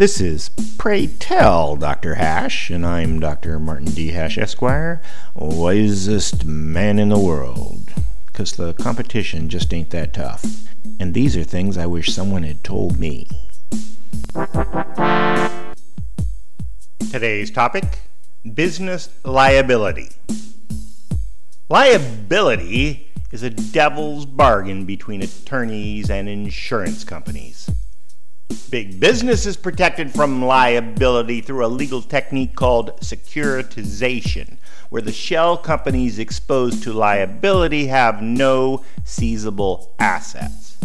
This is Pray Tell Dr. Hash, and I'm Dr. Martin D. Hash, Esquire, wisest man in the world. Because the competition just ain't that tough. And these are things I wish someone had told me. Today's topic business liability. Liability is a devil's bargain between attorneys and insurance companies. Big business is protected from liability through a legal technique called securitization, where the shell companies exposed to liability have no seizable assets.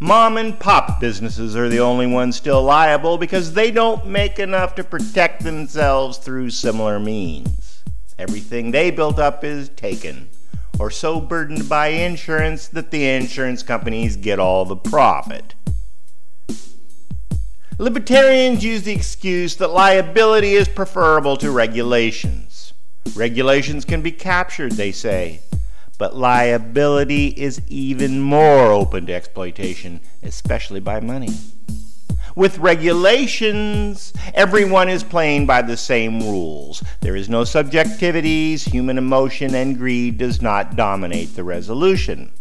Mom and pop businesses are the only ones still liable because they don't make enough to protect themselves through similar means. Everything they built up is taken, or so burdened by insurance that the insurance companies get all the profit. Libertarians use the excuse that liability is preferable to regulations. Regulations can be captured, they say but liability is even more open to exploitation, especially by money. With regulations, everyone is playing by the same rules. There is no subjectivities, human emotion and greed does not dominate the resolution.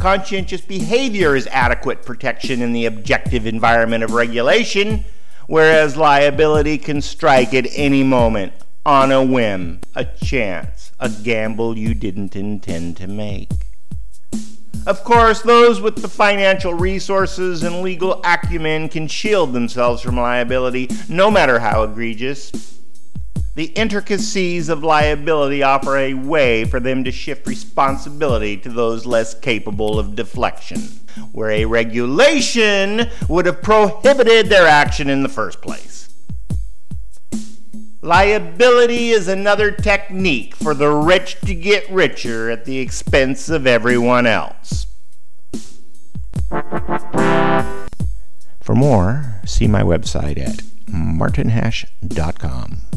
Conscientious behavior is adequate protection in the objective environment of regulation, whereas liability can strike at any moment on a whim, a chance, a gamble you didn't intend to make. Of course, those with the financial resources and legal acumen can shield themselves from liability, no matter how egregious. The intricacies of liability offer a way for them to shift responsibility to those less capable of deflection, where a regulation would have prohibited their action in the first place. Liability is another technique for the rich to get richer at the expense of everyone else. For more, see my website at martinhash.com.